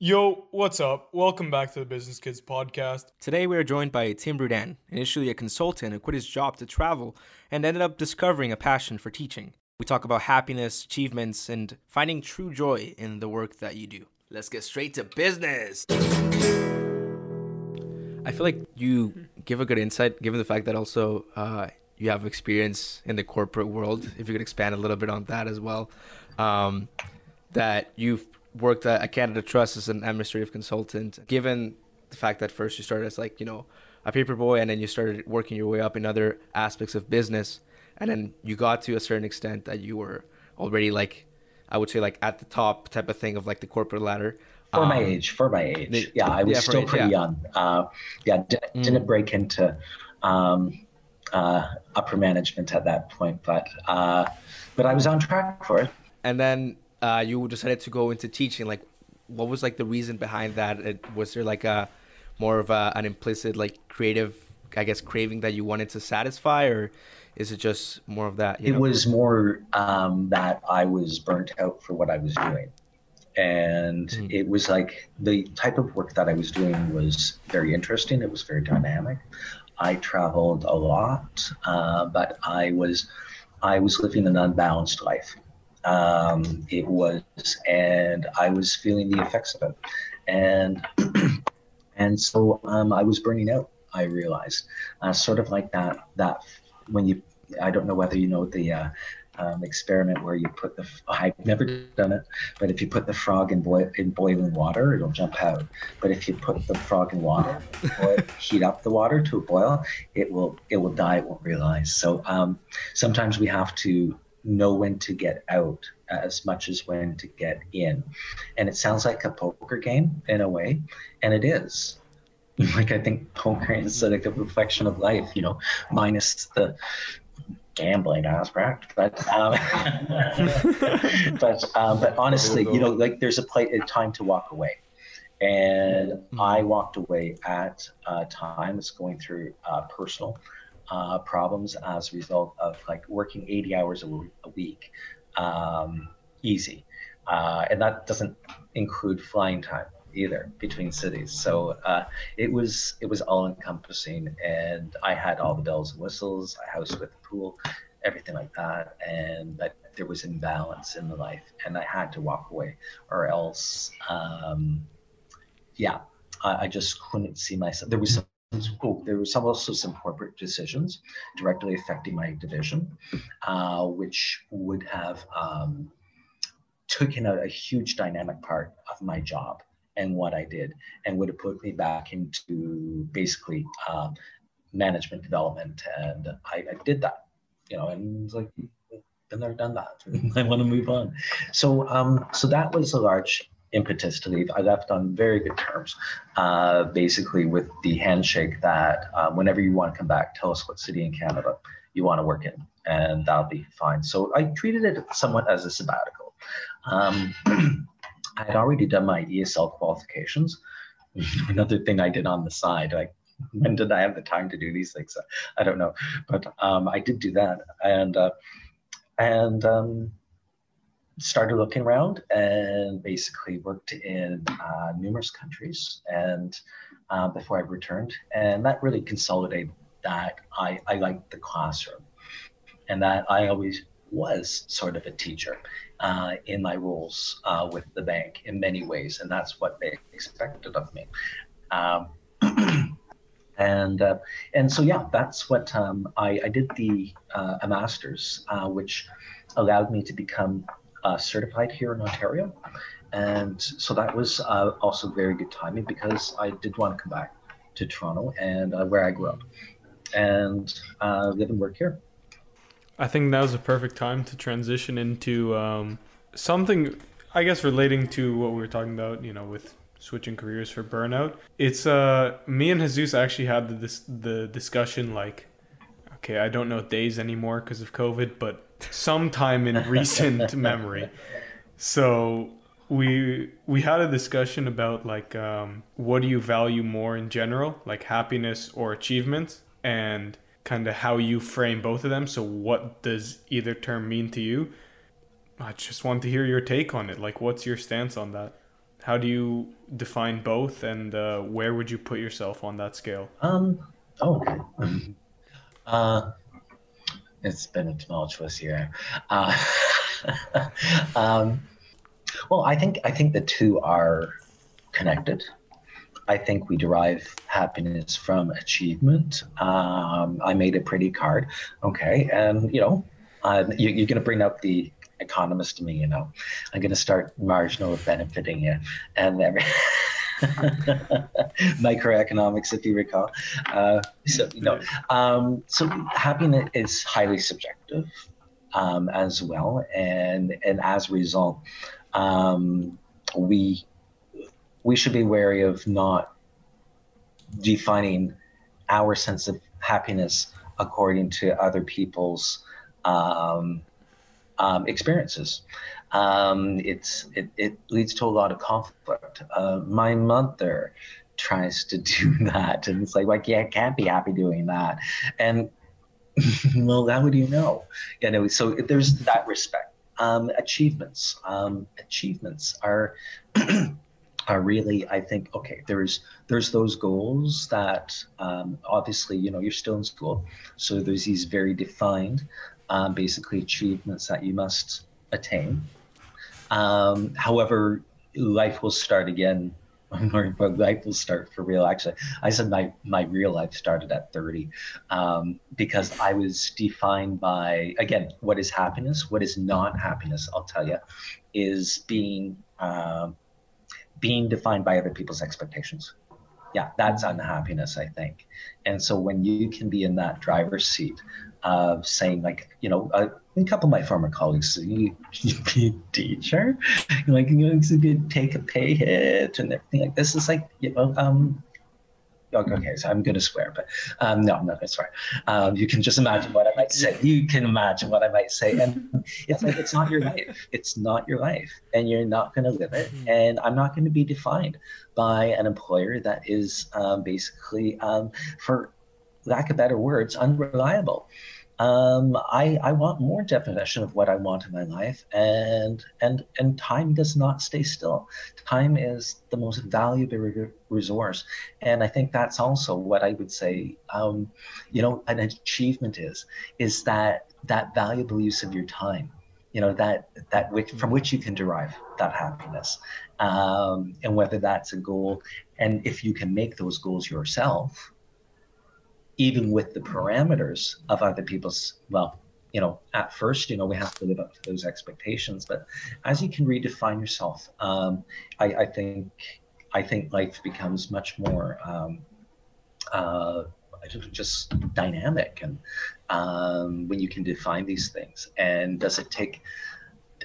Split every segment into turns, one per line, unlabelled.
Yo, what's up? Welcome back to the Business Kids podcast.
Today we are joined by Tim Rudan, initially a consultant who quit his job to travel and ended up discovering a passion for teaching. We talk about happiness, achievements, and finding true joy in the work that you do. Let's get straight to business. I feel like you give a good insight, given the fact that also uh, you have experience in the corporate world. If you could expand a little bit on that as well, um, that you've worked at a Canada Trust as an administrative consultant. Given the fact that first you started as like you know a paper boy, and then you started working your way up in other aspects of business, and then you got to a certain extent that you were already like I would say like at the top type of thing of like the corporate ladder.
For um, my age, for my age, the, yeah, I was yeah, still age, pretty yeah. young. Uh, yeah, d- mm. didn't break into um, uh, upper management at that point, but uh, but I was on track for it.
And then uh, you decided to go into teaching, like what was like the reason behind that? It, was there like a more of a, an implicit like creative, I guess, craving that you wanted to satisfy, or is it just more of that?
it know? was more um, that I was burnt out for what I was doing. And mm. it was like the type of work that I was doing was very interesting. It was very dynamic. I traveled a lot, uh, but I was I was living an unbalanced life um, it was, and I was feeling the effects of it, and and so um, I was burning out. I realized, uh, sort of like that that when you, I don't know whether you know the. Uh, um, experiment where you put the I've never done it, but if you put the frog in, boil, in boiling water, it'll jump out. But if you put the frog in water, boil, heat up the water to a boil, it will it will die. It won't realize. So um, sometimes we have to know when to get out as much as when to get in. And it sounds like a poker game in a way, and it is. Like I think poker is like a reflection of life, you know, minus the gambling aspect. But um, but um, but honestly, you know, like there's a play a time to walk away. And mm-hmm. I walked away at a time that's going through uh, personal uh, problems as a result of like working 80 hours a, week um, easy. Uh, and that doesn't include flying time either between cities. So uh, it was it was all encompassing, and I had all the bells and whistles, a house with a pool, everything like that, and but there was imbalance in the life, and I had to walk away, or else, um, yeah, I, I just couldn't see myself. There was some There were some also some corporate decisions directly affecting my division, uh, which would have um, taken out a huge dynamic part of my job and what I did, and would have put me back into basically uh, management development, and I, I, did that, you know, and it's like been there, done that. I want to move on. So, um, so that was a large impetus to leave. I left on very good terms, uh, basically with the handshake that um, whenever you want to come back, tell us what city in Canada you want to work in, and that'll be fine. So I treated it somewhat as a sabbatical. Um, I had already done my ESL qualifications. Another thing I did on the side, like when did I have the time to do these things? I don't know, but um, I did do that, and uh, and um, started looking around and basically worked in uh, numerous countries and uh, before I returned. And that really consolidated that I, I liked the classroom and that I always was sort of a teacher uh, in my roles uh, with the bank in many ways. And that's what they expected of me. Um, and uh, and so yeah, that's what um, I, I did the uh, a master's, which allowed me to become uh, certified here in Ontario. And so that was uh, also very good timing because I did want to come back to Toronto and uh, where I grew up and uh, live and work here.
I think that was a perfect time to transition into um, something, I guess, relating to what we were talking about, you know, with switching careers for burnout. It's uh, me and Jesus actually had the, the discussion like, okay, I don't know days anymore because of COVID, but sometime in recent memory. So we we had a discussion about like um, what do you value more in general, like happiness or achievement, and kind of how you frame both of them. So what does either term mean to you? I just want to hear your take on it. Like, what's your stance on that? How do you define both, and uh, where would you put yourself on that scale?
Um. Oh, okay. uh, it's been a tumultuous year. Uh, um, well, I think I think the two are connected. I think we derive happiness from achievement. Um, I made a pretty card, okay, and you know, uh, you, you're going to bring up the economist to me. You know, I'm going to start marginal benefiting you, and every. microeconomics, if you recall. Uh, so you know, um, so happiness is highly subjective um, as well, and and as a result, um, we we should be wary of not defining our sense of happiness according to other people's um, um, experiences. Um, it's it, it leads to a lot of conflict. Uh, my mother tries to do that, and it's like, like yeah, I can't be happy doing that, and well, how would you know? You know, so there's that respect. Um, achievements, um, achievements are are really, I think, okay. There's there's those goals that um, obviously, you know, you're still in school, so there's these very defined, um, basically achievements that you must attain. Um, however, life will start again life will start for real. Actually, I said my my real life started at 30 um, because I was defined by again what is happiness, what is not happiness. I'll tell you, is being uh, being defined by other people's expectations. Yeah, that's unhappiness, I think. And so when you can be in that driver's seat of saying like, you know, a, a couple of my former colleagues, you, you be a teacher, like you know, to take a pay hit and everything like this. Is like, you know, um, okay, so I'm going to swear, but um, no, I'm not going to swear. Um, you can just imagine what I might say. You can imagine what I might say, and it's like it's not your life. It's not your life, and you're not going to live it. Hmm. And I'm not going to be defined by an employer that is um, basically, um, for lack of better words, unreliable um, I, I want more definition of what I want in my life, and and and time does not stay still. Time is the most valuable re- resource, and I think that's also what I would say. Um, you know, an achievement is is that that valuable use of your time. You know that that which from which you can derive that happiness, um, and whether that's a goal, and if you can make those goals yourself even with the parameters of other people's well you know at first you know we have to live up to those expectations. But as you can redefine yourself um, I, I, think i think life becomes much more um, uh, just dynamic and um, when you can define these things. And does it take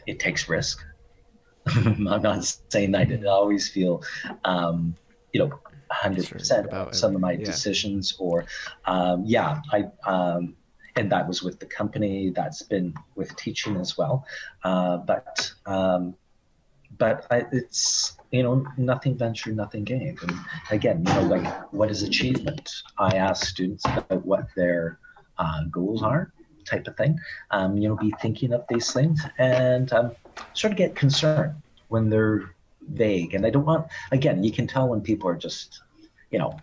it takes risk. I'm not saying that. I always feel um, you know hundred percent about some of my yeah. decisions or um, yeah I um, and that was with the company that's been with teaching as well. Uh, but um, but I, it's you know nothing ventured nothing gained. And again you know like what is achievement? I ask students about what their uh, goals are type of thing. Um, you know be thinking of these things and um, sort of get concerned when they're vague. And i don't want again you can tell when people are just you know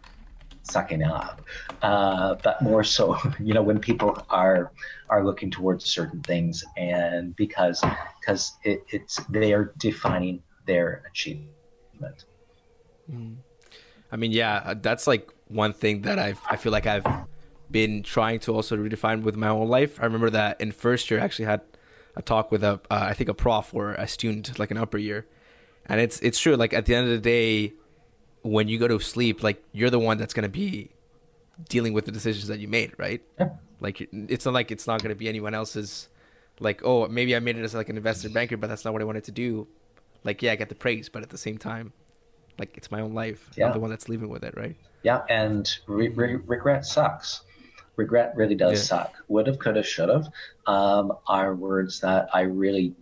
sucking up. Uh, but more so you know when people are are looking towards certain things and because because it, it's they are defining their achievement.
Mm. i mean yeah that's like one thing that i've i feel like i've been trying to also redefine with my own life. I remember that in first year i actually had a talk with a uh, I think a prof or a student like an upper year and it's it's true like at the end of the day when you go to sleep like you're the one that's going to be dealing with the decisions that you made right? Yeah. like it's not like it's not going to be anyone else's like oh maybe i made it as like an investor banker but that's not what i wanted to do. Like yeah i get the praise but at the same time like it's my own life. Yeah. i'm the one that's living with it right?
Yeah and re- re- regret sucks. Regret really does yeah. suck. Would have could have should have um, are words that i really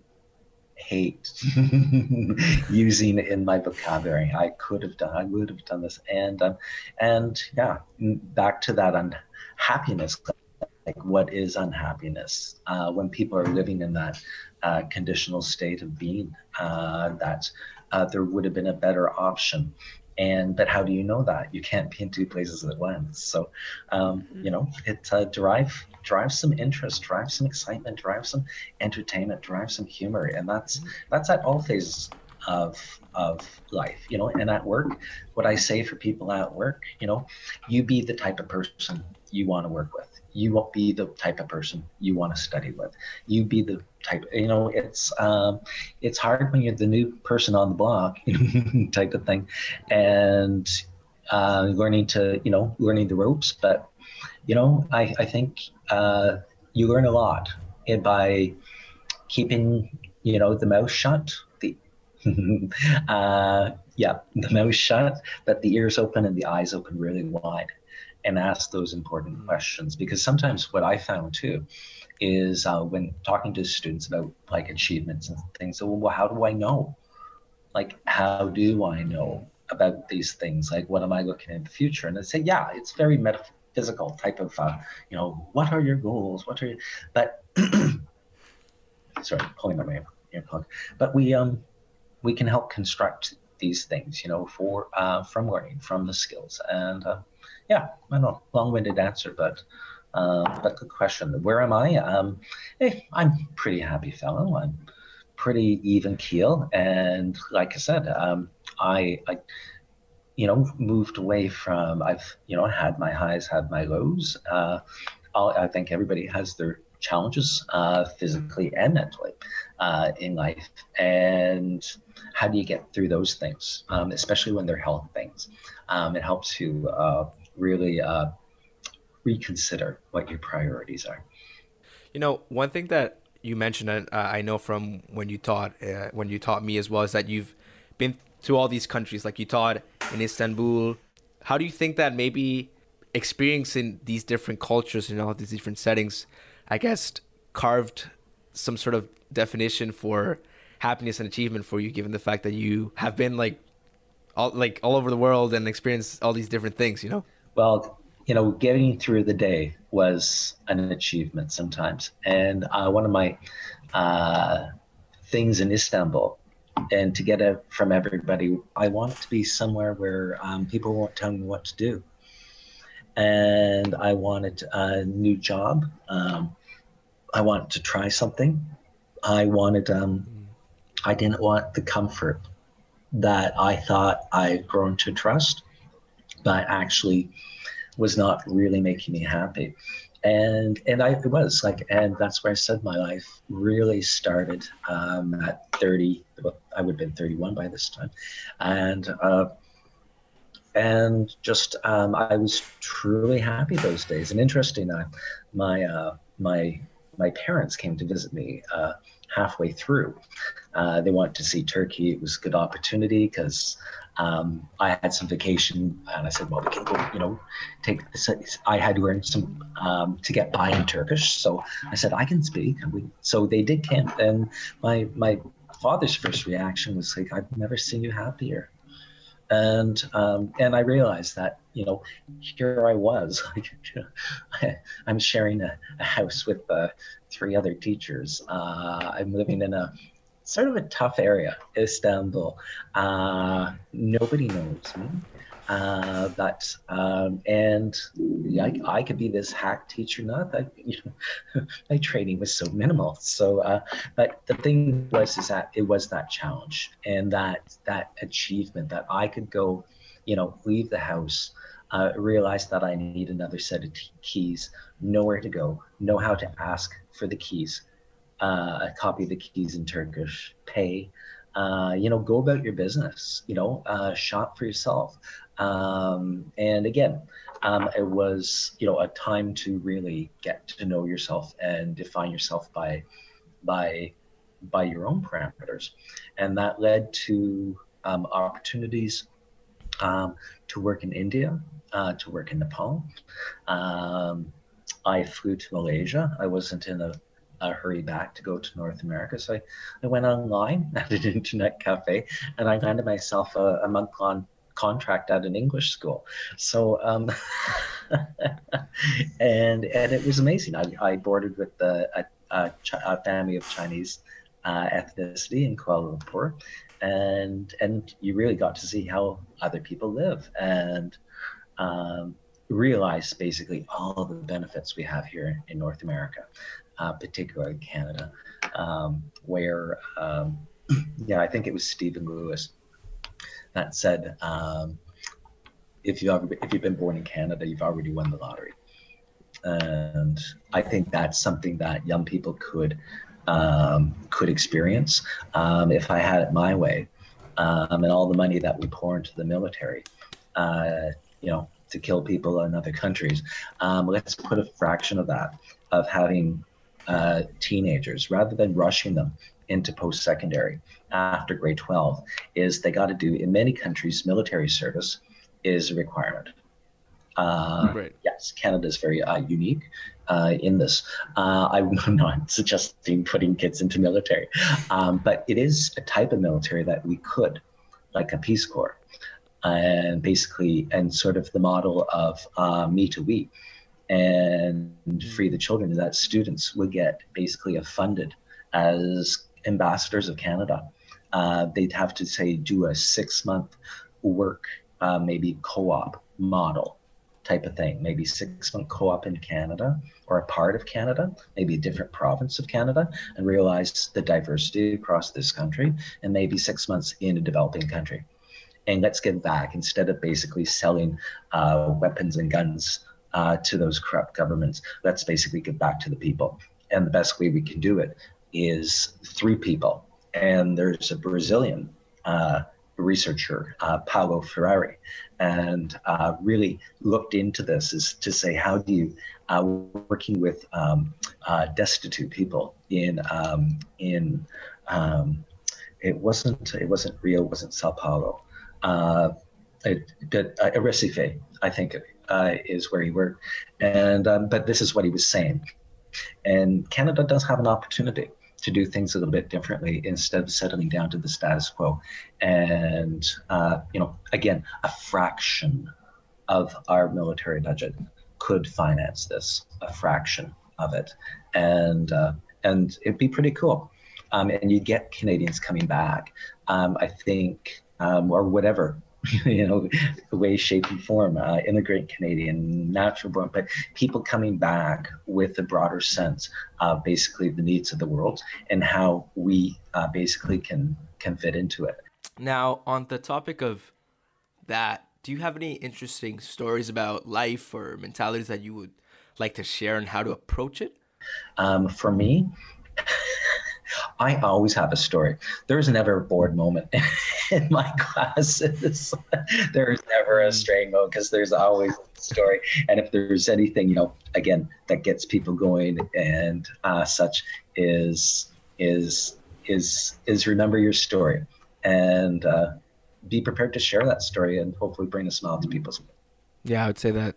hate using in my vocabulary. I could have done, I would have done this, and um, and yeah, back to that unhappiness. Like, what is unhappiness? Uh, when people are living in that uh, conditional state of being, uh, that uh, there would have been a better option and but how do you know that you can't be in two places at once so um, mm-hmm. you know it uh, drive drive some interest drive some excitement drive some entertainment drive some humor and that's mm-hmm. that's at all phases of of life you know and at work what i say for people at work you know you be the type of person you want to work with. You won't be the type of person you want to study with. You be the type you know it's um, it's hard when you're the new person on the block type of thing. And uh, learning to you know learning the ropes. But you know i, I think uh, you learn a lot by keeping you know the mouth shut the uh, yeah the mouth shut but the ears open and the eyes open really wide and ask those important mm. questions. Because sometimes what i found too is uh, when talking to students about like achievements and things so well how do i know? Like how do i know about these things? Like what am i looking in the future? And they say yeah it's very metaphysical type of uh, you know what are your goals? What are you, but sorry pulling on my earplug. But we um we can help construct these things you know for uh, from learning from the skills. And uh, yeah, I know, long-winded answer, but uh, but good question. Where am I? Um, hey, I'm pretty happy fellow. I'm pretty even keel, and like I said, um, I, I, you know, moved away from. I've you know had my highs, had my lows. Uh, I think everybody has their challenges uh, physically and mentally uh, in life, and how do you get through those things, um, especially when they're health things? Um, it helps you uh, really uh, reconsider what your priorities are.
You know, one thing that you mentioned, and uh, I know from when you taught uh, when you taught me as well, is that you've been to all these countries. Like you taught in Istanbul. How do you think that maybe experiencing these different cultures and all these different settings, I guess, carved some sort of definition for happiness and achievement for you, given the fact that you have been like all like all over the world and experienced all these different things, you know?
Well, you know, getting through the day was an achievement sometimes. And uh, one of my uh, things in Istanbul, and to get it from everybody, I want to be somewhere where um, people won't tell me what to do. And I wanted a new job. Um, I wanted to try something. I wanted, um, I didn't want the comfort that I thought I'd grown to trust, but actually was not really making me happy. And and I it was like and that's where I said my life really started um, at 30. Well, I would have been 31 by this time, and uh, and just um, I was truly happy those days. And interesting, uh, my uh, my my parents came to visit me uh, halfway through. Uh, they wanted to see Turkey. It was a good opportunity because um, I had some vacation, and I said, "Well, we can go, you know, take." This. I had to learn some um, to get by in Turkish, so I said, "I can speak." And we, so they did camp, and my my father's first reaction was like, "I've never seen you happier," and um, and I realized that you know, here I was, I'm sharing a, a house with uh, three other teachers. Uh, I'm living in a sort of a tough area, Istanbul. Uh, nobody knows me. Uh, but um, and I, I could be this hack teacher, not that you know, my training was so minimal. So, uh, but the thing was is that it was that challenge and that that achievement that I could go, you know, leave the house, uh, realize that I need another set of t- keys, know where to go, know how to ask for the keys, uh, copy of the keys in Turkish, pay, uh, you know, go about your business, you know, uh, shop for yourself. Um, and again, um, it was, you know, a time to really get to know yourself and define yourself by, by, by your own parameters. And that led to um, opportunities um, to work in India, uh, to work in Nepal. Um, I flew to Malaysia. I wasn't in a uh, hurry back to go to North America. So I, I went online at an internet cafe and I landed myself a, a month long contract at an English school. So, um, and and it was amazing. I, I boarded with a, a, a family of Chinese uh, ethnicity in Kuala Lumpur, and and you really got to see how other people live and um, realize basically all the benefits we have here in North America, uh, particularly Canada, um, where um, yeah, I think it was Stephen Lewis that said, um, if you ever, if you've been born in Canada, you've already won the lottery. And I think that's something that young people could um, could experience um, if I had it my way, um, and all the money that we pour into the military, uh, you know, to kill people in other countries. Let's put a fraction of that of having uh, teenagers rather than rushing them into post secondary after grade 12 is they got to do in many countries military service is a requirement uh, right. yes canada is very uh, unique uh, in this uh, i'm not suggesting putting kids into military um, but it is a type of military that we could like a peace corps and basically and sort of the model of uh, me to we and free the children that students would get basically a funded as ambassadors of Canada. Uh, they'd have to say do a six month work, uh, maybe co op model type of thing, maybe six month co op in Canada or a part of Canada, maybe a different province of Canada, and realize the diversity across this country, and maybe six months in a developing country. And let's give back instead of basically selling uh, weapons and guns uh, to those corrupt governments. Let's basically give back to the people. And the best way we can do it is three people, and there's a Brazilian uh, researcher, uh, Paulo Freire, and uh, really looked into this is to say how do you uh, working with um, uh, destitute people in um, in um, it wasn't it wasn't Rio, it wasn't Sao Paulo, uh, it, but uh, Recife, I think. Is where he worked, and um, but this is what he was saying, and Canada does have an opportunity to do things a little bit differently instead of settling down to the status quo. And, uh, you know, again, a fraction of our military budget could finance this, a fraction of it. And, uh, and it'd be pretty cool. Um, and you get Canadians coming back. Um, I think, um, or whatever you know, way, shape, and form, uh, immigrant Canadian, natural born, but people coming back with a broader sense of basically the needs of the world and how we uh, basically can can fit into it.
Now, on the topic of that, do you have any interesting stories about life or mentalities that you would like to share and how to approach it?
Um, for me, I always have a story. There's never a bored moment in my classes. there's never a straying moment because there's always a story. And if there's anything, you know, again, that gets people going and uh, such is is is is remember your story and uh, be prepared to share that story and hopefully bring a smile to people's.
Yeah, I would say that.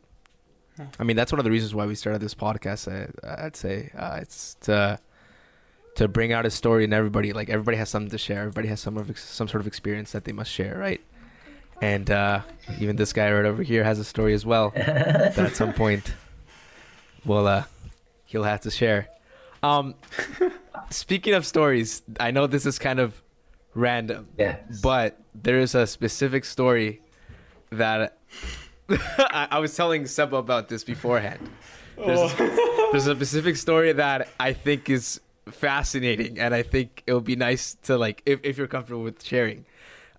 I mean, that's one of the reasons why we started this podcast. I, would say uh, it's to to bring out a story and everybody like everybody has something to share. Everybody has some of some sort of experience that they must share right? And uh, even this guy right over here has a story as well that at some point well uh, he'll have to share. Um, speaking of stories i know this is kind of random
yeah
but there is a specific story that I, I, was telling Seba about this beforehand. There's, oh. a, there's a specific story that i think is fascinating, and I think it would be nice to like if, if you're comfortable with sharing.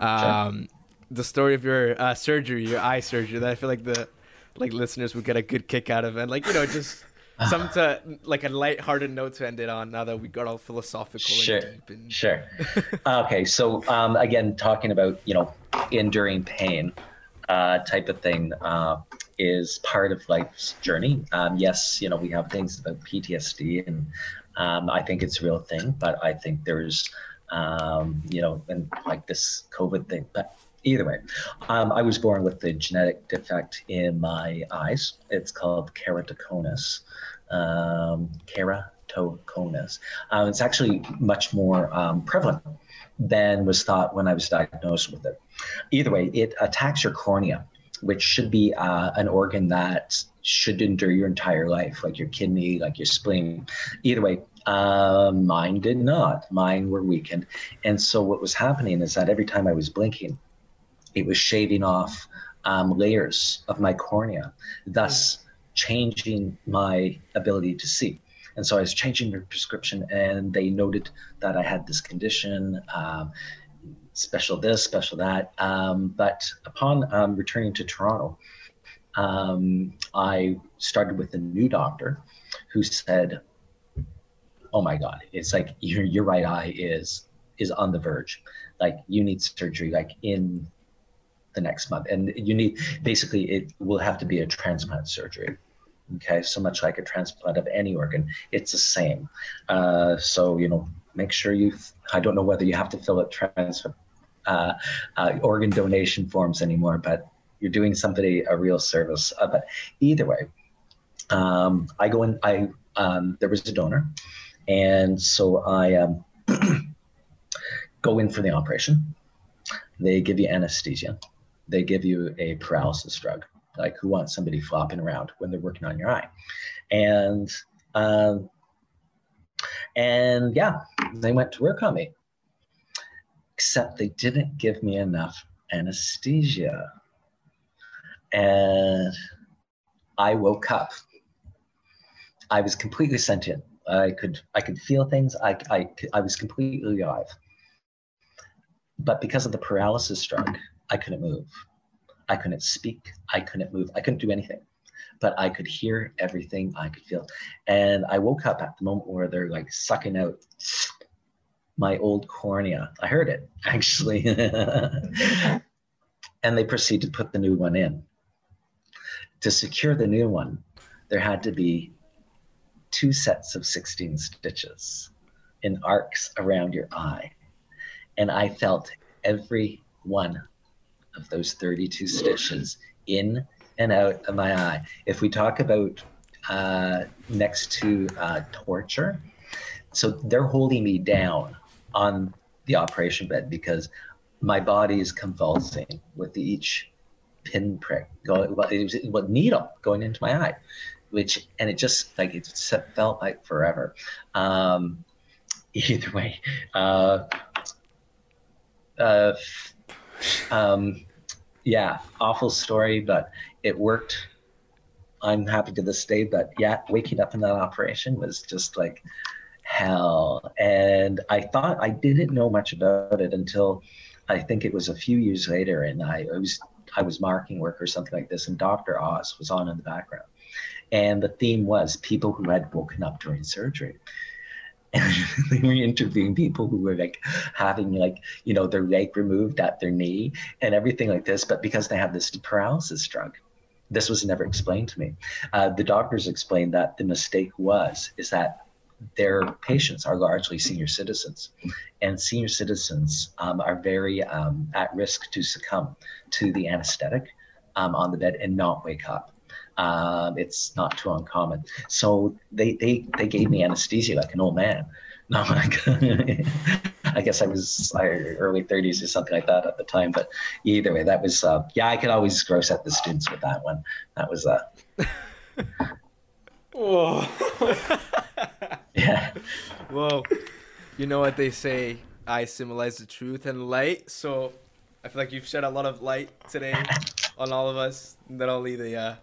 Um, sure. The story of your uh, surgery, your eye surgery, that I feel like the like listeners would get a good kick out of, and like you know just some to like a light-hearted note to end it on. Now that we got all philosophical
sure.
and deep.
And... Sure. okay, so um, again, talking about you know enduring pain uh, type of thing. Uh, is part of life's journey. Um, yes, you know, we have things about PTSD and um, I think it's a real thing, but I think there's, um, you know, and like this COVID thing. But either way, um, I was born with the genetic defect in my eyes. It's called keratoconus. Um, keratoconus. Um, it's actually much more um, prevalent than was thought when I was diagnosed with it. Either way, it attacks your cornea, which should be uh, an organ that should endure your entire life, like your kidney, like your spleen. Either way, Uh, mine did not. Mine were weakened. And so what was happening is that every time I was blinking, it was shaving off um, layers of my cornea, thus changing my ability to see. And so I was changing their prescription, and they noted that I had this condition, um, special this, special that. Um, but upon um, returning to Toronto, um, I started with a new doctor who said, "Oh my God, it's like your your right eye is is on the verge. Like you need surgery, like in the next month, and you need basically it will have to be a transplant surgery." Okay, so much like a transplant of any organ, it's the same. Uh, so you know, make sure you. I don't know whether you have to fill out trans uh, uh, organ donation forms anymore, but you're doing somebody a real service. Uh, but either way, um, I go in. I um, there was a donor, and so I um, go in for the operation. They give you anesthesia. They give you a paralysis drug. Like who wants somebody flopping around when they're working on your eye? And um, and yeah, they went to work on me. Except they didn't give me enough anesthesia. And I woke up. I was completely sentient. I could I could feel things. I, I, I was completely alive. But because of the paralysis drug, I couldn't move. I couldn't speak. I couldn't move. I couldn't do anything. But I could hear everything. I could feel. And I woke up at the moment where they're like sucking out my old cornea. I heard it actually. and they proceeded to put the new one in. To secure the new one, there had to be two sets of 16 stitches in arcs around your eye. And I felt every one of those 32 stitches in and out of my eye. If we talk about uh, next to uh, torture, so they're holding me down on the operation bed because my body is convulsing with each pinprick going, it was what needle going into my eye, which and it just like it felt like forever. Um, either way, uh, uh, um, yeah, awful story, but it worked. I'm happy to this day, but yeah, waking up in that operation was just like hell. And I thought I didn't know much about it until I think it was a few years later, and I, I was I was marking work or something like this, and Dr. Oz was on in the background, and the theme was people who had woken up during surgery. And they were interviewing people who were like having like you know their leg removed at their knee and everything like this, but because they had this paralysis drug, this was never explained to me. Uh, the doctors explained that the mistake was is that their patients are largely senior citizens, and senior citizens um, are very um, at risk to succumb to the anesthetic um, on the bed and not wake up. Um, it's not too uncommon. So they, they, they gave me anesthesia like an old man. No, I guess I was early 30s or something like that at the time. But either way, that was, uh, yeah, I could always gross out the students with that one. That was, uh, yeah.
Well, you know what they say, I symbolize the truth and light. So I feel like you've shed a lot of light today on all of us. Not only the uh,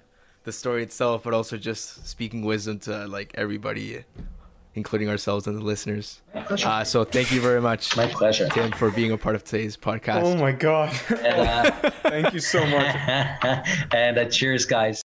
the story itself, but also just speaking wisdom to like everybody, including ourselves and the listeners. Uh, so thank you very much,
my pleasure,
Tim, for being a part of today's podcast.
Oh my god!
And, uh,
Thank you so much.
and uh, cheers, guys.